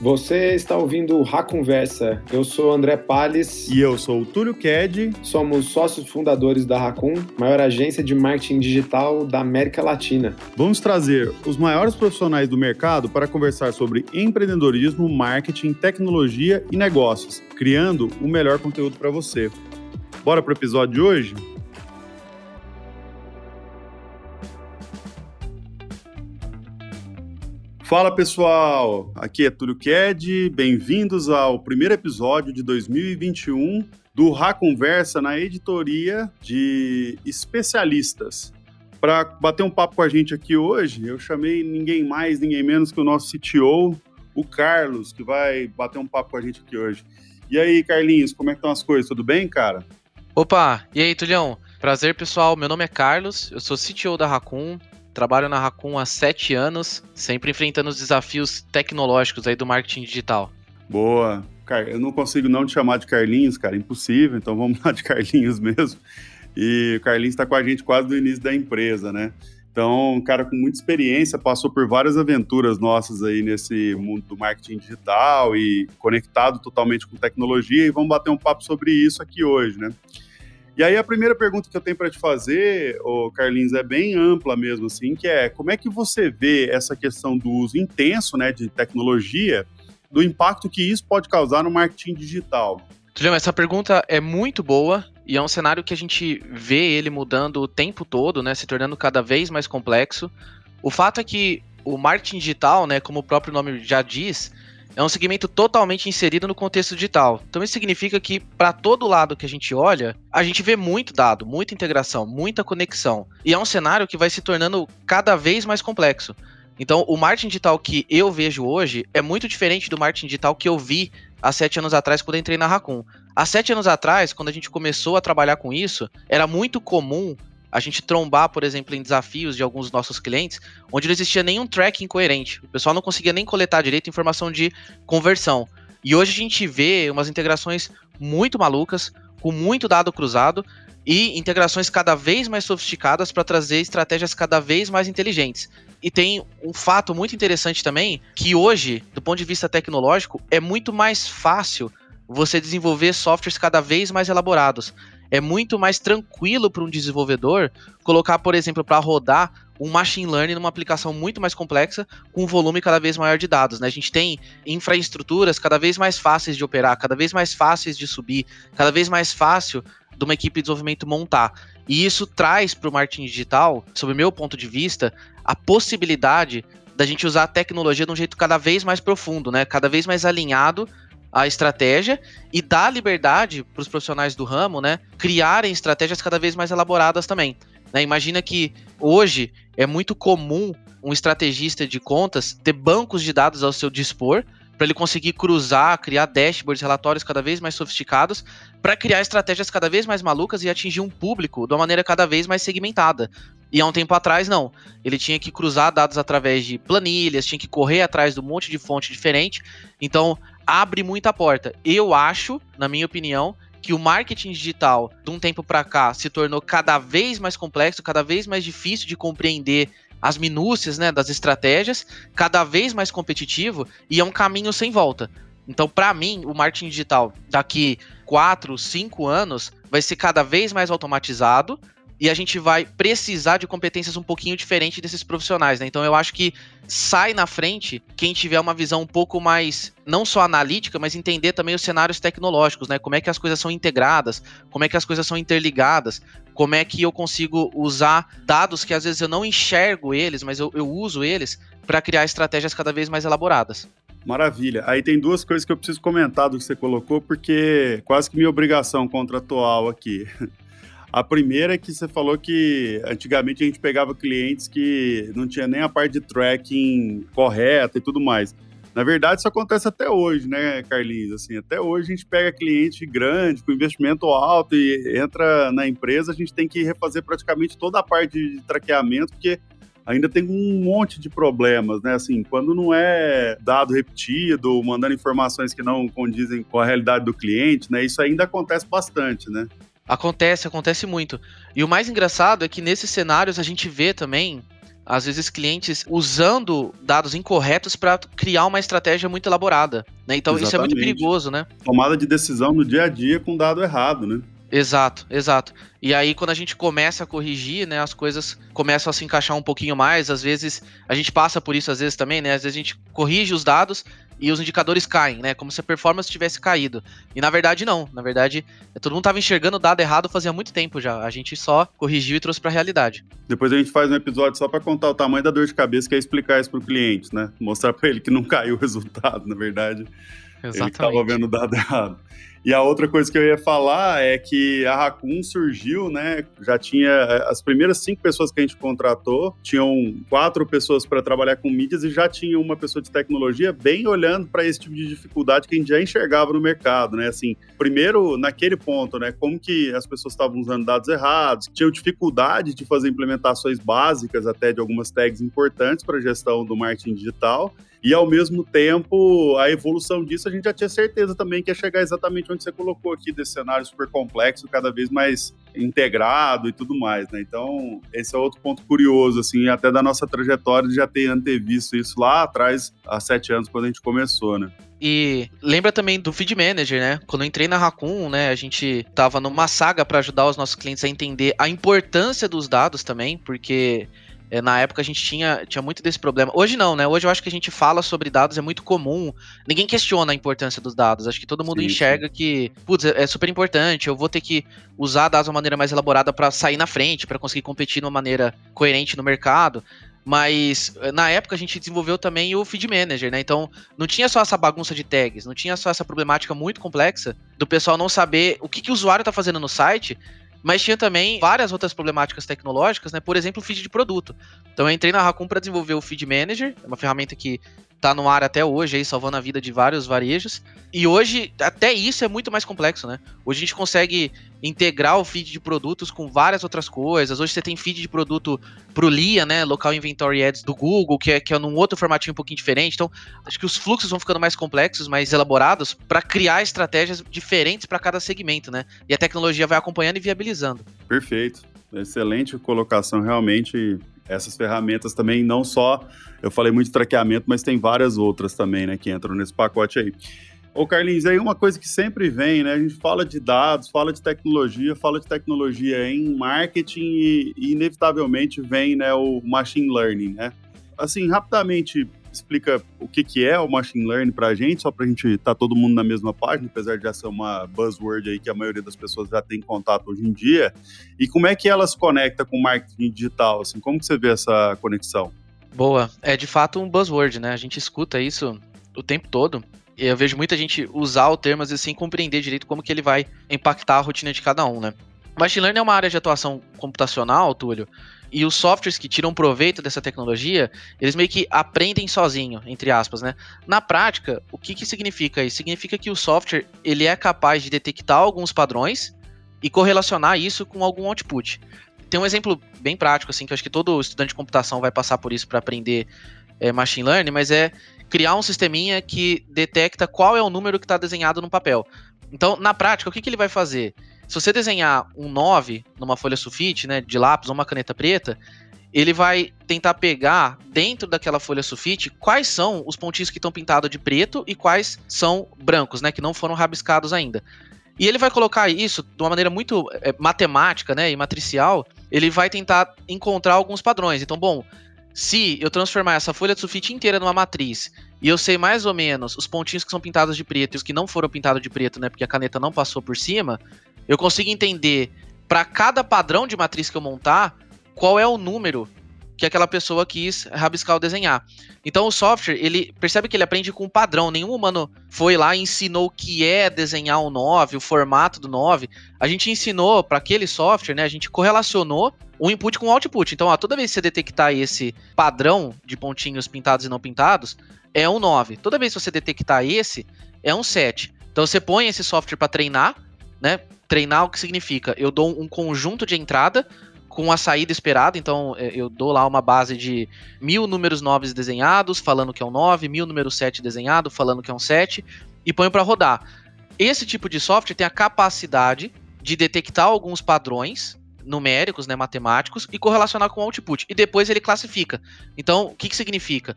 Você está ouvindo o Conversa. Eu sou André Palles. E eu sou o Túlio Ked. Somos sócios fundadores da Racun, maior agência de marketing digital da América Latina. Vamos trazer os maiores profissionais do mercado para conversar sobre empreendedorismo, marketing, tecnologia e negócios, criando o melhor conteúdo para você. Bora para o episódio de hoje? Fala pessoal, aqui é Túlio Ked, bem-vindos ao primeiro episódio de 2021 do Rá Conversa na editoria de especialistas. Para bater um papo com a gente aqui hoje, eu chamei ninguém mais, ninguém menos que o nosso CTO, o Carlos, que vai bater um papo com a gente aqui hoje. E aí, Carlinhos, como é que estão as coisas? Tudo bem, cara? Opa, e aí, Tulião? Prazer, pessoal. Meu nome é Carlos, eu sou CTO da Raccoon. Trabalho na Raccoon há sete anos, sempre enfrentando os desafios tecnológicos aí do marketing digital. Boa. Eu não consigo não te chamar de Carlinhos, cara, impossível, então vamos lá de Carlinhos mesmo. E o Carlinhos está com a gente quase do início da empresa, né? Então, um cara com muita experiência, passou por várias aventuras nossas aí nesse mundo do marketing digital e conectado totalmente com tecnologia, e vamos bater um papo sobre isso aqui hoje, né? E aí a primeira pergunta que eu tenho para te fazer, ô Carlinhos, é bem ampla mesmo, assim, que é como é que você vê essa questão do uso intenso, né, de tecnologia, do impacto que isso pode causar no marketing digital? Julião, essa pergunta é muito boa e é um cenário que a gente vê ele mudando o tempo todo, né, se tornando cada vez mais complexo. O fato é que o marketing digital, né, como o próprio nome já diz, é um segmento totalmente inserido no contexto digital. Então isso significa que para todo lado que a gente olha, a gente vê muito dado, muita integração, muita conexão. E é um cenário que vai se tornando cada vez mais complexo. Então, o marketing digital que eu vejo hoje é muito diferente do marketing digital que eu vi há sete anos atrás quando entrei na Raccoon. Há sete anos atrás, quando a gente começou a trabalhar com isso, era muito comum a gente trombar, por exemplo, em desafios de alguns dos nossos clientes, onde não existia nenhum tracking coerente. O pessoal não conseguia nem coletar direito informação de conversão. E hoje a gente vê umas integrações muito malucas, com muito dado cruzado e integrações cada vez mais sofisticadas para trazer estratégias cada vez mais inteligentes. E tem um fato muito interessante também, que hoje, do ponto de vista tecnológico, é muito mais fácil você desenvolver softwares cada vez mais elaborados é muito mais tranquilo para um desenvolvedor colocar, por exemplo, para rodar um machine learning numa aplicação muito mais complexa, com um volume cada vez maior de dados. Né? A gente tem infraestruturas cada vez mais fáceis de operar, cada vez mais fáceis de subir, cada vez mais fácil de uma equipe de desenvolvimento montar. E isso traz para o marketing digital, sob meu ponto de vista, a possibilidade da gente usar a tecnologia de um jeito cada vez mais profundo, né? cada vez mais alinhado a estratégia e dá liberdade para os profissionais do ramo, né, criarem estratégias cada vez mais elaboradas também. Né? Imagina que hoje é muito comum um estrategista de contas ter bancos de dados ao seu dispor para ele conseguir cruzar, criar dashboards, relatórios cada vez mais sofisticados, para criar estratégias cada vez mais malucas e atingir um público de uma maneira cada vez mais segmentada. E há um tempo atrás, não. Ele tinha que cruzar dados através de planilhas, tinha que correr atrás de um monte de fonte diferente. Então, abre muita porta. Eu acho, na minha opinião, que o marketing digital, de um tempo para cá, se tornou cada vez mais complexo, cada vez mais difícil de compreender as minúcias né, das estratégias, cada vez mais competitivo e é um caminho sem volta. Então, para mim, o marketing digital daqui 4, 5 anos vai ser cada vez mais automatizado, e a gente vai precisar de competências um pouquinho diferentes desses profissionais, né? Então eu acho que sai na frente quem tiver uma visão um pouco mais não só analítica, mas entender também os cenários tecnológicos, né? Como é que as coisas são integradas, como é que as coisas são interligadas, como é que eu consigo usar dados que às vezes eu não enxergo eles, mas eu, eu uso eles para criar estratégias cada vez mais elaboradas. Maravilha. Aí tem duas coisas que eu preciso comentar do que você colocou, porque quase que minha obrigação contratual aqui. A primeira é que você falou que antigamente a gente pegava clientes que não tinha nem a parte de tracking correta e tudo mais. Na verdade, isso acontece até hoje, né, Carlinhos? Assim, até hoje a gente pega cliente grande, com investimento alto e entra na empresa, a gente tem que refazer praticamente toda a parte de traqueamento, porque ainda tem um monte de problemas, né? Assim, quando não é dado repetido, mandando informações que não condizem com a realidade do cliente, né? Isso ainda acontece bastante, né? Acontece, acontece muito. E o mais engraçado é que nesses cenários a gente vê também às vezes clientes usando dados incorretos para criar uma estratégia muito elaborada. Né? Então Exatamente. isso é muito perigoso, né? Tomada de decisão no dia a dia com dado errado, né? Exato, exato. E aí, quando a gente começa a corrigir, né, as coisas começam a se encaixar um pouquinho mais. Às vezes, a gente passa por isso, às vezes também, né? Às vezes a gente corrige os dados e os indicadores caem, né? Como se a performance tivesse caído. E na verdade, não. Na verdade, todo mundo estava enxergando o dado errado fazia muito tempo já. A gente só corrigiu e trouxe para a realidade. Depois a gente faz um episódio só para contar o tamanho da dor de cabeça que é explicar isso para o cliente, né? Mostrar para ele que não caiu o resultado, na verdade. Exatamente. Ele estava vendo o dado errado. E a outra coisa que eu ia falar é que a Raccoon surgiu, né? Já tinha as primeiras cinco pessoas que a gente contratou, tinham quatro pessoas para trabalhar com mídias e já tinha uma pessoa de tecnologia bem olhando para esse tipo de dificuldade que a gente já enxergava no mercado, né? Assim, primeiro naquele ponto, né? Como que as pessoas estavam usando dados errados, tinham dificuldade de fazer implementações básicas até de algumas tags importantes para a gestão do marketing digital e ao mesmo tempo, a evolução disso a gente já tinha certeza também que ia chegar exatamente onde você colocou aqui, desse cenário super complexo, cada vez mais integrado e tudo mais, né? Então, esse é outro ponto curioso, assim, até da nossa trajetória de já ter antevisto isso lá atrás, há sete anos, quando a gente começou, né? E lembra também do Feed Manager, né? Quando eu entrei na Raccoon, né, a gente tava numa saga para ajudar os nossos clientes a entender a importância dos dados também, porque é, na época a gente tinha, tinha muito desse problema. Hoje não, né? Hoje eu acho que a gente fala sobre dados, é muito comum. Ninguém questiona a importância dos dados. Acho que todo mundo sim, enxerga que, putz, é, é super importante. Eu vou ter que usar dados de uma maneira mais elaborada para sair na frente, para conseguir competir de uma maneira coerente no mercado. Mas eh, na época a gente desenvolveu também o Feed Manager, né? Então não tinha só essa bagunça de tags, não tinha só essa problemática muito complexa do pessoal não saber o que, que o usuário está fazendo no site mas tinha também várias outras problemáticas tecnológicas, né? Por exemplo, o feed de produto. Então eu entrei na Raccoon para desenvolver o Feed Manager, é uma ferramenta que tá no ar até hoje, aí, salvando a vida de vários varejos. E hoje, até isso é muito mais complexo, né? Hoje a gente consegue integrar o feed de produtos com várias outras coisas. Hoje você tem feed de produto pro LIA, né? Local Inventory Ads do Google, que é, que é num outro formatinho um pouquinho diferente. Então, acho que os fluxos vão ficando mais complexos, mais elaborados, para criar estratégias diferentes para cada segmento, né? E a tecnologia vai acompanhando e viabilizando. Perfeito. Excelente colocação, realmente essas ferramentas também, não só, eu falei muito de traqueamento, mas tem várias outras também, né, que entram nesse pacote aí. Ô Carlinhos, aí uma coisa que sempre vem, né, a gente fala de dados, fala de tecnologia, fala de tecnologia em marketing e, e inevitavelmente vem, né, o machine learning, né? Assim, rapidamente, explica o que, que é o machine learning para a gente, só para a gente estar tá todo mundo na mesma página, apesar de já ser uma buzzword aí que a maioria das pessoas já tem contato hoje em dia. E como é que ela se conecta com marketing digital? Assim, como que você vê essa conexão? Boa, é de fato um buzzword, né? A gente escuta isso o tempo todo. E eu vejo muita gente usar o termo assim, sem compreender direito como que ele vai impactar a rotina de cada um, né? Machine Learning é uma área de atuação computacional, Túlio, e os softwares que tiram proveito dessa tecnologia, eles meio que aprendem sozinho, entre aspas, né? Na prática, o que, que significa isso? Significa que o software ele é capaz de detectar alguns padrões e correlacionar isso com algum output. Tem um exemplo bem prático, assim, que eu acho que todo estudante de computação vai passar por isso para aprender é, machine learning, mas é criar um sisteminha que detecta qual é o número que está desenhado no papel. Então, na prática, o que, que ele vai fazer? Se você desenhar um 9 numa folha sulfite, né, de lápis ou uma caneta preta, ele vai tentar pegar dentro daquela folha sulfite quais são os pontinhos que estão pintados de preto e quais são brancos, né, que não foram rabiscados ainda. E ele vai colocar isso de uma maneira muito é, matemática, né, e matricial. Ele vai tentar encontrar alguns padrões. Então, bom, se eu transformar essa folha de sulfite inteira numa matriz e eu sei mais ou menos os pontinhos que são pintados de preto e os que não foram pintados de preto, né, porque a caneta não passou por cima, eu consigo entender para cada padrão de matriz que eu montar qual é o número que aquela pessoa quis rabiscar ou desenhar. Então o software, ele percebe que ele aprende com um padrão. Nenhum humano foi lá e ensinou o que é desenhar um 9, o formato do 9. A gente ensinou para aquele software, né? A gente correlacionou o input com o output. Então, ó, toda vez que você detectar esse padrão de pontinhos pintados e não pintados, é um 9. Toda vez que você detectar esse, é um 7. Então você põe esse software para treinar, né? Treinar o que significa? Eu dou um conjunto de entrada com a saída esperada, então é, eu dou lá uma base de mil números 9 desenhados, falando que é um 9, mil números 7 desenhado, falando que é um 7, e ponho para rodar. Esse tipo de software tem a capacidade de detectar alguns padrões numéricos, né, matemáticos, e correlacionar com o output. E depois ele classifica. Então, o que, que significa?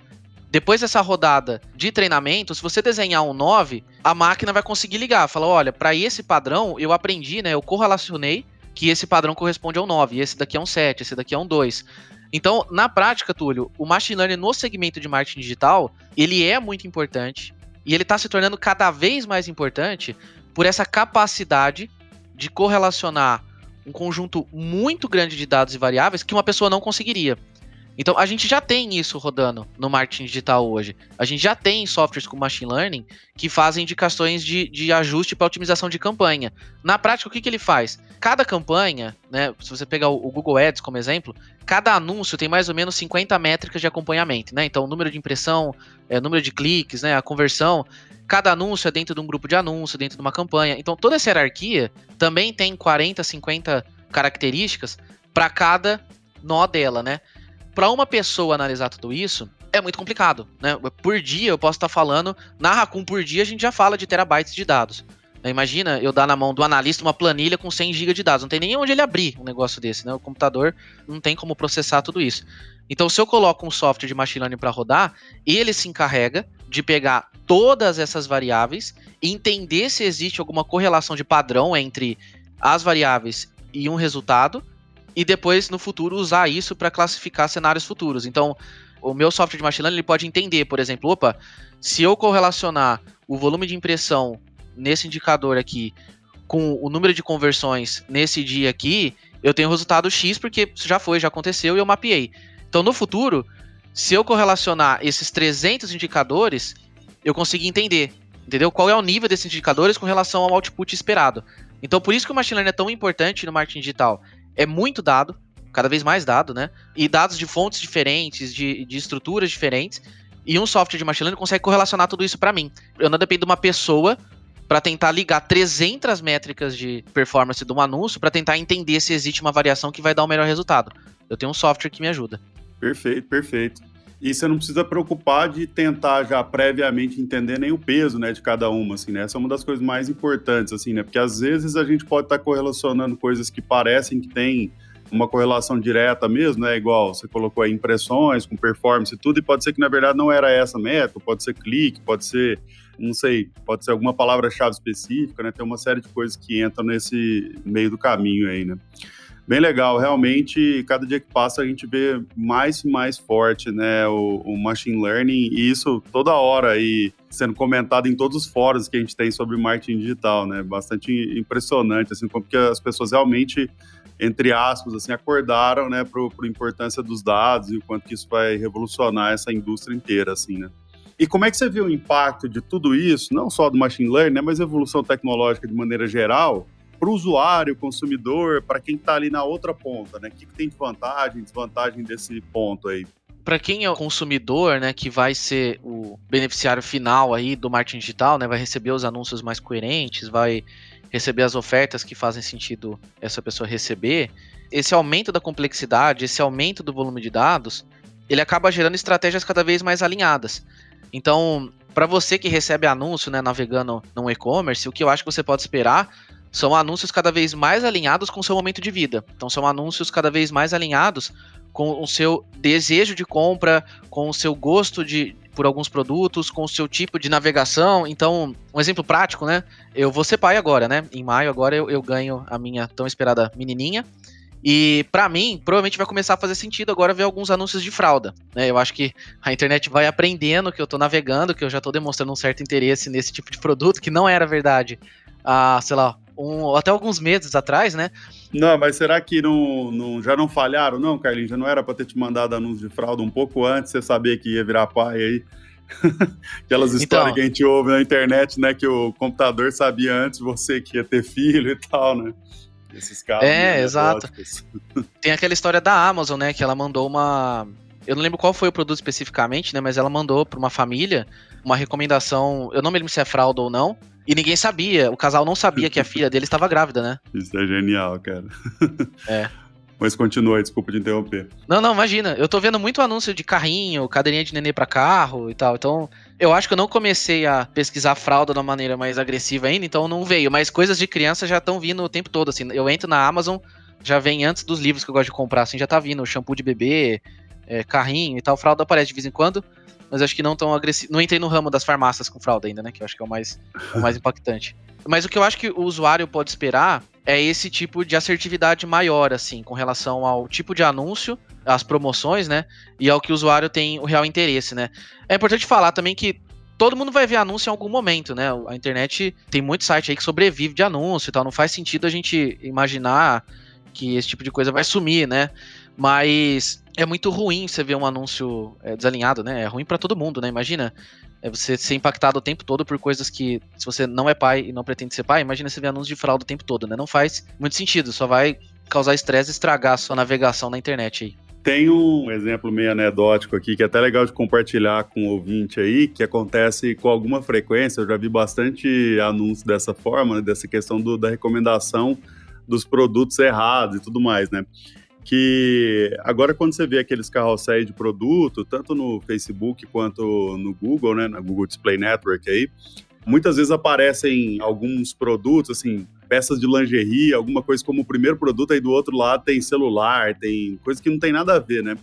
Depois dessa rodada de treinamento, se você desenhar um 9, a máquina vai conseguir ligar. Fala, olha, para esse padrão eu aprendi, né? Eu correlacionei que esse padrão corresponde a um 9, esse daqui é um 7, esse daqui é um 2. Então, na prática, Túlio, o machine learning no segmento de marketing digital, ele é muito importante e ele está se tornando cada vez mais importante por essa capacidade de correlacionar um conjunto muito grande de dados e variáveis que uma pessoa não conseguiria. Então, a gente já tem isso rodando no marketing digital hoje. A gente já tem softwares com machine learning que fazem indicações de, de ajuste para otimização de campanha. Na prática, o que, que ele faz? Cada campanha, né, se você pegar o, o Google Ads como exemplo, cada anúncio tem mais ou menos 50 métricas de acompanhamento. Né? Então, número de impressão, é, número de cliques, né, a conversão. Cada anúncio é dentro de um grupo de anúncio, dentro de uma campanha. Então, toda essa hierarquia também tem 40, 50 características para cada nó dela, né? Para uma pessoa analisar tudo isso, é muito complicado, né? Por dia eu posso estar tá falando, na Raccoon por dia a gente já fala de terabytes de dados. Né? Imagina eu dar na mão do analista uma planilha com 100 GB de dados, não tem nem onde ele abrir um negócio desse, né? O computador não tem como processar tudo isso. Então, se eu coloco um software de machine learning para rodar, ele se encarrega de pegar todas essas variáveis entender se existe alguma correlação de padrão entre as variáveis e um resultado e depois no futuro usar isso para classificar cenários futuros. Então, o meu software de machine learning ele pode entender, por exemplo, opa, se eu correlacionar o volume de impressão nesse indicador aqui com o número de conversões nesse dia aqui, eu tenho resultado X porque já foi, já aconteceu e eu mapeei. Então, no futuro, se eu correlacionar esses 300 indicadores, eu consigo entender, entendeu? Qual é o nível desses indicadores com relação ao output esperado. Então, por isso que o machine learning é tão importante no marketing digital é muito dado, cada vez mais dado, né? E dados de fontes diferentes, de, de estruturas diferentes. E um software de machine learning consegue correlacionar tudo isso para mim. Eu não dependo de uma pessoa para tentar ligar 300 métricas de performance de um anúncio para tentar entender se existe uma variação que vai dar o um melhor resultado. Eu tenho um software que me ajuda. Perfeito, perfeito. E você não precisa preocupar de tentar já previamente entender nem o peso, né, de cada uma, assim, né? Essa é uma das coisas mais importantes, assim, né? Porque às vezes a gente pode estar tá correlacionando coisas que parecem que tem uma correlação direta mesmo, né? Igual você colocou aí impressões com performance e tudo, e pode ser que na verdade não era essa meta, pode ser clique, pode ser, não sei, pode ser alguma palavra-chave específica, né? Tem uma série de coisas que entram nesse meio do caminho aí, né? Bem legal. Realmente, cada dia que passa a gente vê mais e mais forte, né, o, o, machine learning e isso toda hora aí sendo comentado em todos os fóruns que a gente tem sobre marketing digital, né? Bastante impressionante, assim, porque as pessoas realmente entre aspas, assim, acordaram, né, para a importância dos dados e o quanto que isso vai revolucionar essa indústria inteira, assim, né. E como é que você viu o impacto de tudo isso, não só do machine learning, né, mas evolução tecnológica de maneira geral, para o usuário, consumidor, para quem está ali na outra ponta, né? O que, que tem de vantagem, desvantagem desse ponto aí? para quem é o consumidor, né, que vai ser o beneficiário final aí do marketing digital, né, vai receber os anúncios mais coerentes, vai receber as ofertas que fazem sentido essa pessoa receber, esse aumento da complexidade, esse aumento do volume de dados, ele acaba gerando estratégias cada vez mais alinhadas. Então, para você que recebe anúncio, né, navegando no e-commerce, o que eu acho que você pode esperar são anúncios cada vez mais alinhados com o seu momento de vida. Então, são anúncios cada vez mais alinhados com o seu desejo de compra, com o seu gosto de, por alguns produtos, com o seu tipo de navegação. Então, um exemplo prático, né? Eu vou ser pai agora, né? Em maio, agora eu, eu ganho a minha tão esperada menininha. E para mim, provavelmente vai começar a fazer sentido agora ver alguns anúncios de fralda. Né? Eu acho que a internet vai aprendendo que eu tô navegando, que eu já tô demonstrando um certo interesse nesse tipo de produto, que não era verdade há, sei lá, um, até alguns meses atrás, né? Não, mas será que não, não, já não falharam, não, Carlinhos? Já não era para ter te mandado anúncio de fralda um pouco antes, você sabia que ia virar pai aí? Aquelas histórias então, que a gente ouve na internet, né? Que o computador sabia antes você que ia ter filho e tal, né? Esses casos. É, exato. Tem aquela história da Amazon, né? Que ela mandou uma. Eu não lembro qual foi o produto especificamente, né? Mas ela mandou para uma família uma recomendação. Eu não me lembro se é fralda ou não, e ninguém sabia, o casal não sabia que a filha dele estava grávida, né? Isso é genial, cara. É. Mas continua, desculpa de interromper. Não, não, imagina. Eu tô vendo muito anúncio de carrinho, cadeirinha de nenê para carro e tal. Então, eu acho que eu não comecei a pesquisar fralda de uma maneira mais agressiva ainda, então não veio. Mas coisas de criança já estão vindo o tempo todo, assim. Eu entro na Amazon, já vem antes dos livros que eu gosto de comprar, assim, já tá vindo shampoo de bebê, é, carrinho e tal. Fralda aparece de vez em quando, mas acho que não tão agressivo. Não entrei no ramo das farmácias com fralda ainda, né? Que eu acho que é o mais, o mais impactante. Mas o que eu acho que o usuário pode esperar é esse tipo de assertividade maior, assim, com relação ao tipo de anúncio, às promoções, né? E ao que o usuário tem o real interesse, né? É importante falar também que todo mundo vai ver anúncio em algum momento, né? A internet tem muito site aí que sobrevive de anúncio e tal. Não faz sentido a gente imaginar que esse tipo de coisa vai sumir, né? Mas é muito ruim você ver um anúncio é, desalinhado, né? É ruim para todo mundo, né? Imagina é você ser impactado o tempo todo por coisas que, se você não é pai e não pretende ser pai, imagina você ver anúncios de fralda o tempo todo, né? Não faz muito sentido, só vai causar estresse e estragar a sua navegação na internet aí. Tem um exemplo meio anedótico aqui que é até legal de compartilhar com o ouvinte aí, que acontece com alguma frequência. Eu já vi bastante anúncios dessa forma, né, dessa questão do, da recomendação dos produtos errados e tudo mais, né? Que agora quando você vê aqueles carrosséis de produto, tanto no Facebook quanto no Google, né, na Google Display Network aí, muitas vezes aparecem alguns produtos, assim, peças de lingerie, alguma coisa como o primeiro produto, aí do outro lado tem celular, tem coisa que não tem nada a ver, né?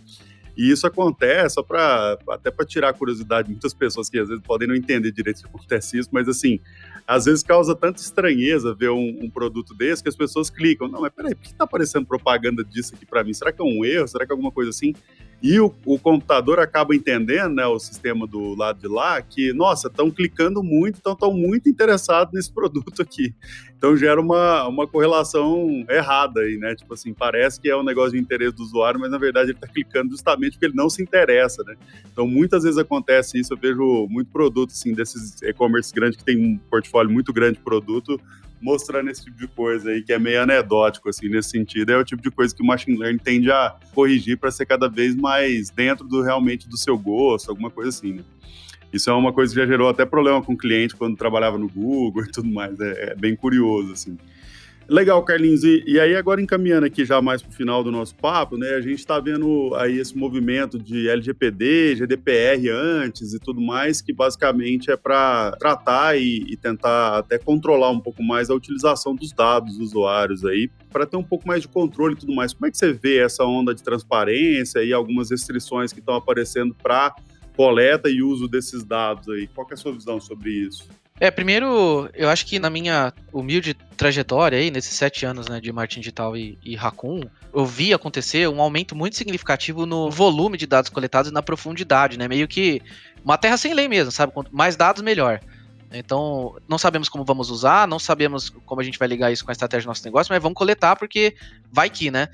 E isso acontece só para até para tirar a curiosidade de muitas pessoas que às vezes podem não entender direito que acontece isso, mas assim, às vezes causa tanta estranheza ver um, um, produto desse que as pessoas clicam. Não, mas peraí, por que tá aparecendo propaganda disso aqui para mim? Será que é um erro? Será que é alguma coisa assim? E o, o, computador acaba entendendo, né, o sistema do lado de lá, que, nossa, estão clicando muito, então estão muito interessados nesse produto aqui. Então gera uma, uma correlação errada aí, né? Tipo assim, parece que é um negócio de interesse do usuário, mas na verdade ele está clicando justamente porque ele não se interessa, né? Então muitas vezes acontece isso, eu vejo muito produto, assim, desses e-commerce grandes que tem um portfólio muito grande de produto, mostrando esse tipo de coisa aí, que é meio anedótico, assim, nesse sentido. É o tipo de coisa que o machine learning tende a corrigir para ser cada vez mais dentro do realmente do seu gosto, alguma coisa assim, né? Isso é uma coisa que já gerou até problema com o cliente quando trabalhava no Google e tudo mais. É, é bem curioso, assim. Legal, Carlinhos. E, e, aí, agora encaminhando aqui já mais para o final do nosso papo, né? A gente está vendo aí esse movimento de LGPD, GDPR antes e tudo mais, que basicamente é para tratar e, e, tentar até controlar um pouco mais a utilização dos dados dos usuários aí, para ter um pouco mais de controle e tudo mais. Como é que você vê essa onda de transparência e algumas restrições que estão aparecendo para coleta e uso desses dados aí? Qual é a sua visão sobre isso? É, primeiro, eu acho que na minha humilde trajetória aí, nesses sete anos né, de marketing digital e, e Raccoon, eu vi acontecer um aumento muito significativo no volume de dados coletados e na profundidade, né? Meio que uma terra sem lei mesmo, sabe? Quanto mais dados, melhor. Então, não sabemos como vamos usar, não sabemos como a gente vai ligar isso com a estratégia do nosso negócio, mas vamos coletar porque vai que, né?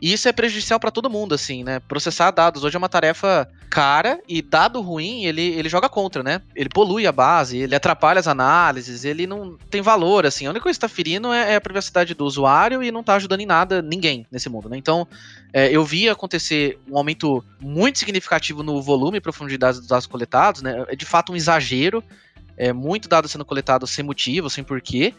E isso é prejudicial para todo mundo, assim, né? Processar dados hoje é uma tarefa cara e dado ruim, ele, ele joga contra, né? Ele polui a base, ele atrapalha as análises, ele não tem valor, assim. A única coisa que está ferindo é, é, a privacidade do usuário e não está ajudando em nada ninguém nesse mundo, né? Então, é, eu vi acontecer um aumento muito significativo no volume e profundidade dos dados coletados, né? É de fato um exagero. É muito dado sendo coletado sem motivo, sem porquê.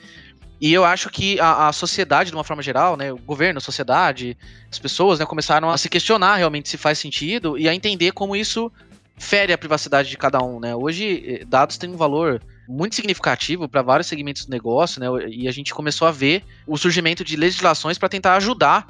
E eu acho que a, a, sociedade, de uma forma geral, né, o governo, a sociedade, as pessoas, né, começaram a se questionar realmente se faz sentido e a entender como isso fere a privacidade de cada um, né? Hoje, eh, dados têm um valor muito significativo para vários segmentos do negócio, né? E a gente começou a ver o surgimento de legislações para tentar ajudar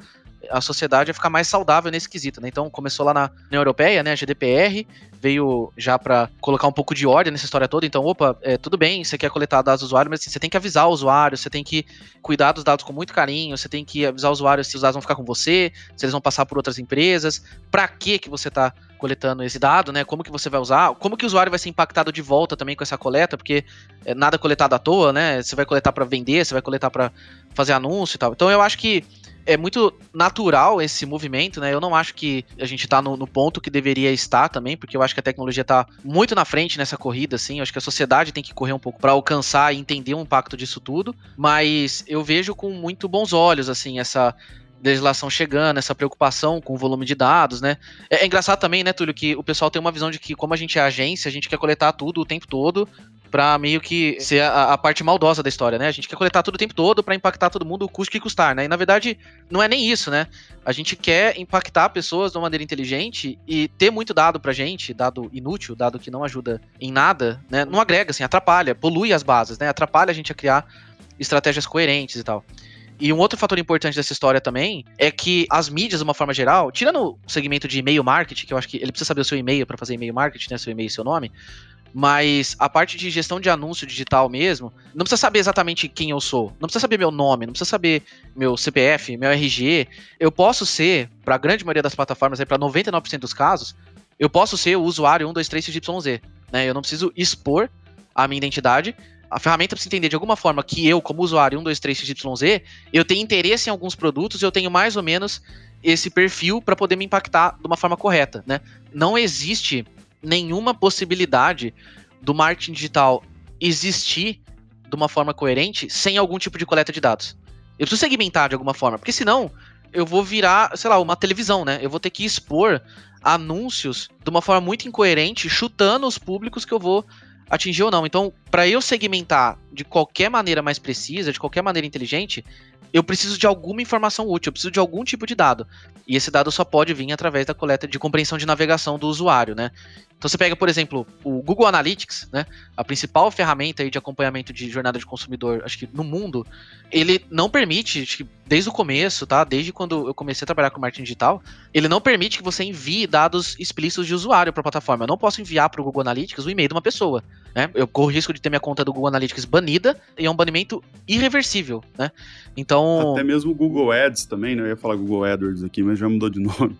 a sociedade a ficar mais saudável nesse quesito, né? Então começou lá na União Europeia, né, a GDPR, veio já para colocar um pouco de ordem nessa história toda. Então, opa, é, tudo bem, você quer coletar dados do usuário, mas assim, você tem que avisar o usuário, você tem que cuidar dos dados com muito carinho, você tem que avisar o usuário se os dados vão ficar com você, se eles vão passar por outras empresas, para que que você está coletando esse dado, né? Como que você vai usar? Como que o usuário vai ser impactado de volta também com essa coleta? Porque é nada coletado à toa, né? Você vai coletar para vender, você vai coletar para fazer anúncio e tal. Então eu acho que é muito natural esse movimento, né? Eu não acho que a gente tá no, no, ponto que deveria estar também, porque eu acho que a tecnologia tá muito na frente nessa corrida, assim. Eu acho que a sociedade tem que correr um pouco para alcançar e entender o impacto disso tudo. Mas eu vejo com muito bons olhos, assim, essa legislação chegando, essa preocupação com o volume de dados, né? É, é, engraçado também, né, Túlio, que o pessoal tem uma visão de que, como a gente é agência, a gente quer coletar tudo o tempo todo, pra meio que ser a, a, parte maldosa da história, né? A gente quer coletar tudo o tempo todo para impactar todo mundo, custo que custar, né? E na verdade, não é nem isso, né? A gente quer impactar pessoas de uma maneira inteligente e ter muito dado pra gente, dado inútil, dado que não ajuda em nada, né? Não agrega, assim, atrapalha, polui as bases, né? Atrapalha a gente a criar estratégias coerentes e tal. E um outro fator importante dessa história também é que as mídias, de uma forma geral, tirando o segmento de e-mail marketing, que eu acho que ele precisa saber o seu e-mail para fazer e-mail marketing, né? Seu e-mail e seu nome. Mas a parte de gestão de anúncio digital mesmo, não precisa saber exatamente quem eu sou, não precisa saber meu nome, não precisa saber meu CPF, meu RG. Eu posso ser, para a grande maioria das plataformas, para 99% dos casos, eu posso ser o usuário 123XYZ. Né? Eu não preciso expor a minha identidade. A ferramenta precisa entender de alguma forma que eu, como usuário 123XYZ, eu tenho interesse em alguns produtos eu tenho mais ou menos esse perfil para poder me impactar de uma forma correta. Né? Não existe nenhuma possibilidade do marketing digital existir de uma forma coerente sem algum tipo de coleta de dados. Eu preciso segmentar de alguma forma, porque senão eu vou virar, sei lá, uma televisão, né? Eu vou ter que expor anúncios de uma forma muito incoerente, chutando os públicos que eu vou atingir ou não. Então, para eu segmentar de qualquer maneira mais precisa, de qualquer maneira inteligente, eu preciso de alguma informação útil, eu preciso de algum tipo de dado. E esse dado só pode vir através da coleta de compreensão de navegação do usuário, né? Então você pega, por exemplo, o Google Analytics, né? A principal ferramenta de acompanhamento de jornada de consumidor, acho que no mundo, ele não permite, acho que desde o começo, tá? Desde quando eu comecei a trabalhar com marketing digital, ele não permite que você envie dados explícitos de usuário para a plataforma. Eu não posso enviar para o Google Analytics o e-mail de uma pessoa, né? Eu corro o risco de ter minha conta do Google Analytics banida e é um banimento irreversível, né? Então... Até mesmo o Google Ads também, né? Eu ia falar Google AdWords aqui, mas já mudou de nome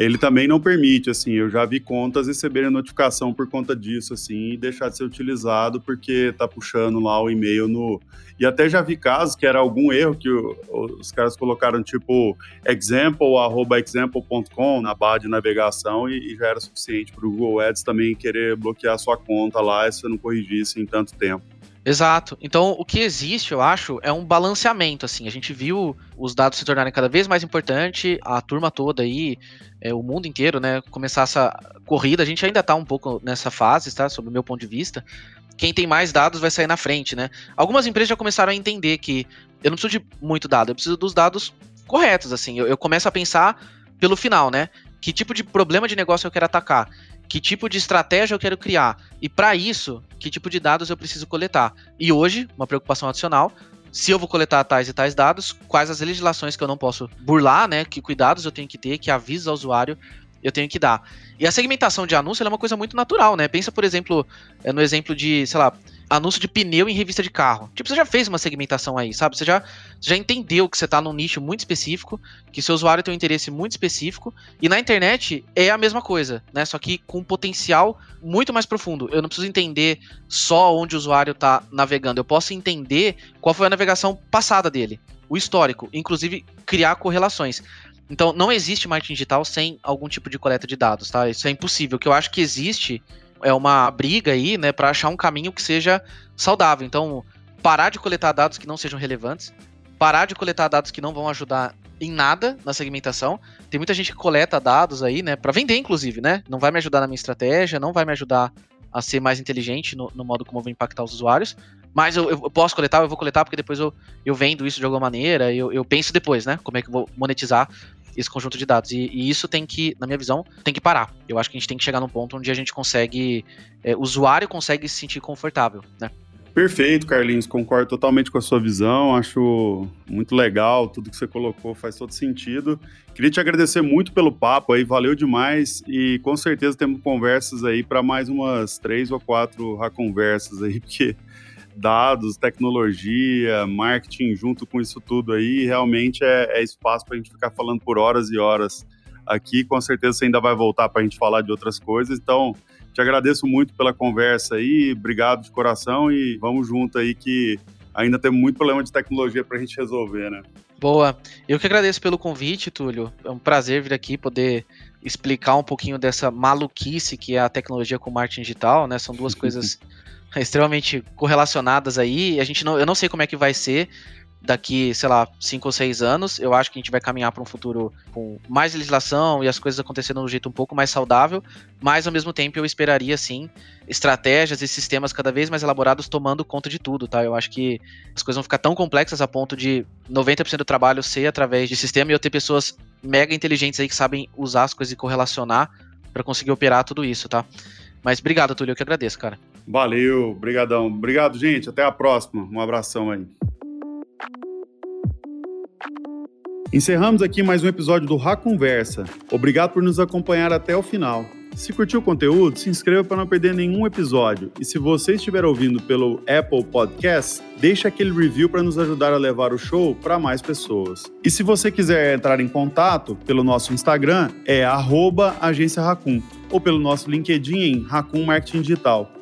ele também não permite, assim, eu já vi contas receberem notificação por conta disso, assim, e deixar de ser utilizado porque tá puxando lá o e-mail no... E até já vi casos que era algum erro que os caras colocaram, tipo, example, arroba example.com na barra de navegação e, e já era suficiente para o Google Ads também querer bloquear sua conta lá se você não corrigisse em tanto tempo. Exato. Então, o que existe, eu acho, é um balanceamento, assim. A gente viu os dados se tornarem cada vez mais importante, a turma toda aí, é, o mundo inteiro, né, começar essa corrida. A gente ainda tá um pouco nessa fase, tá, sob o meu ponto de vista. Quem tem mais dados vai sair na frente, né? Algumas empresas já começaram a entender que eu não preciso de muito dado, eu preciso dos dados corretos, assim. Eu, eu começo a pensar pelo final, né? Que tipo de problema de negócio eu quero atacar? Que tipo de estratégia eu quero criar e para isso, que tipo de dados eu preciso coletar. E hoje, uma preocupação adicional, se eu vou coletar tais e tais dados, quais as legislações que eu não posso burlar, né? Que cuidados eu tenho que ter, que avisos ao usuário eu tenho que dar. E a segmentação de anúncio é uma coisa muito natural, né? Pensa, por exemplo, é, no exemplo de, sei lá, anúncio de pneu em revista de carro. Tipo, você já fez uma segmentação aí, sabe? Você já, já entendeu que você está num nicho muito específico, que seu usuário tem um interesse muito específico, e na internet é a mesma coisa, né? Só que com um potencial muito mais profundo. Eu não preciso entender só onde o usuário está navegando, eu posso entender qual foi a navegação passada dele, o histórico, inclusive criar correlações. Então, não existe marketing digital sem algum tipo de coleta de dados, tá? Isso é impossível. O que eu acho que existe é uma briga aí, né, para achar um caminho que seja saudável. Então, parar de coletar dados que não sejam relevantes, parar de coletar dados que não vão ajudar em nada na segmentação. Tem muita gente que coleta dados aí, né, para vender, inclusive, né? Não vai me ajudar na minha estratégia, não vai me ajudar a ser mais inteligente no, no modo como eu vou impactar os usuários. Mas eu, eu, posso coletar, eu vou coletar porque depois eu, eu vendo isso de alguma maneira, eu, eu penso depois, né? Como é que eu vou monetizar esse conjunto de dados. E, e, isso tem que, na minha visão, tem que parar. Eu acho que a gente tem que chegar num ponto onde a gente consegue, é, o usuário consegue se sentir confortável, né? Perfeito, Carlinhos, concordo totalmente com a sua visão, acho muito legal, tudo que você colocou faz todo sentido. Queria te agradecer muito pelo papo aí, valeu demais e com certeza temos conversas aí para mais umas três ou quatro conversas aí, porque dados, tecnologia, marketing junto com isso tudo aí, realmente é, é espaço para a gente ficar falando por horas e horas aqui. Com certeza você ainda vai voltar para a gente falar de outras coisas. Então, te agradeço muito pela conversa aí, obrigado de coração e vamos junto aí que ainda tem muito problema de tecnologia para a gente resolver, né? Boa. Eu que agradeço pelo convite, Túlio. É um prazer vir aqui poder explicar um pouquinho dessa maluquice que é a tecnologia com marketing digital, né? São duas coisas extremamente correlacionadas aí. A gente não, eu não sei como é que vai ser daqui, sei lá, cinco ou seis anos. Eu acho que a gente vai caminhar para um futuro com mais legislação e as coisas acontecendo de um jeito um pouco mais saudável, mas ao mesmo tempo eu esperaria sim estratégias e sistemas cada vez mais elaborados tomando conta de tudo, tá? Eu acho que as coisas vão ficar tão complexas a ponto de 90% do trabalho ser através de sistema e eu ter pessoas mega inteligentes aí que sabem usar as coisas e correlacionar para conseguir operar tudo isso, tá? Mas obrigado, Túlio, eu que agradeço, cara. Valeu, brigadão. Obrigado, gente. Até a próxima. Um abração aí. Encerramos aqui mais um episódio do Ra Conversa. Obrigado por nos acompanhar até o final. Se curtiu o conteúdo, se inscreva para não perder nenhum episódio. E se você estiver ouvindo pelo Apple Podcast, deixe aquele review para nos ajudar a levar o show para mais pessoas. E se você quiser entrar em contato pelo nosso Instagram, é agência Racun, ou pelo nosso LinkedIn em Racun Marketing Digital.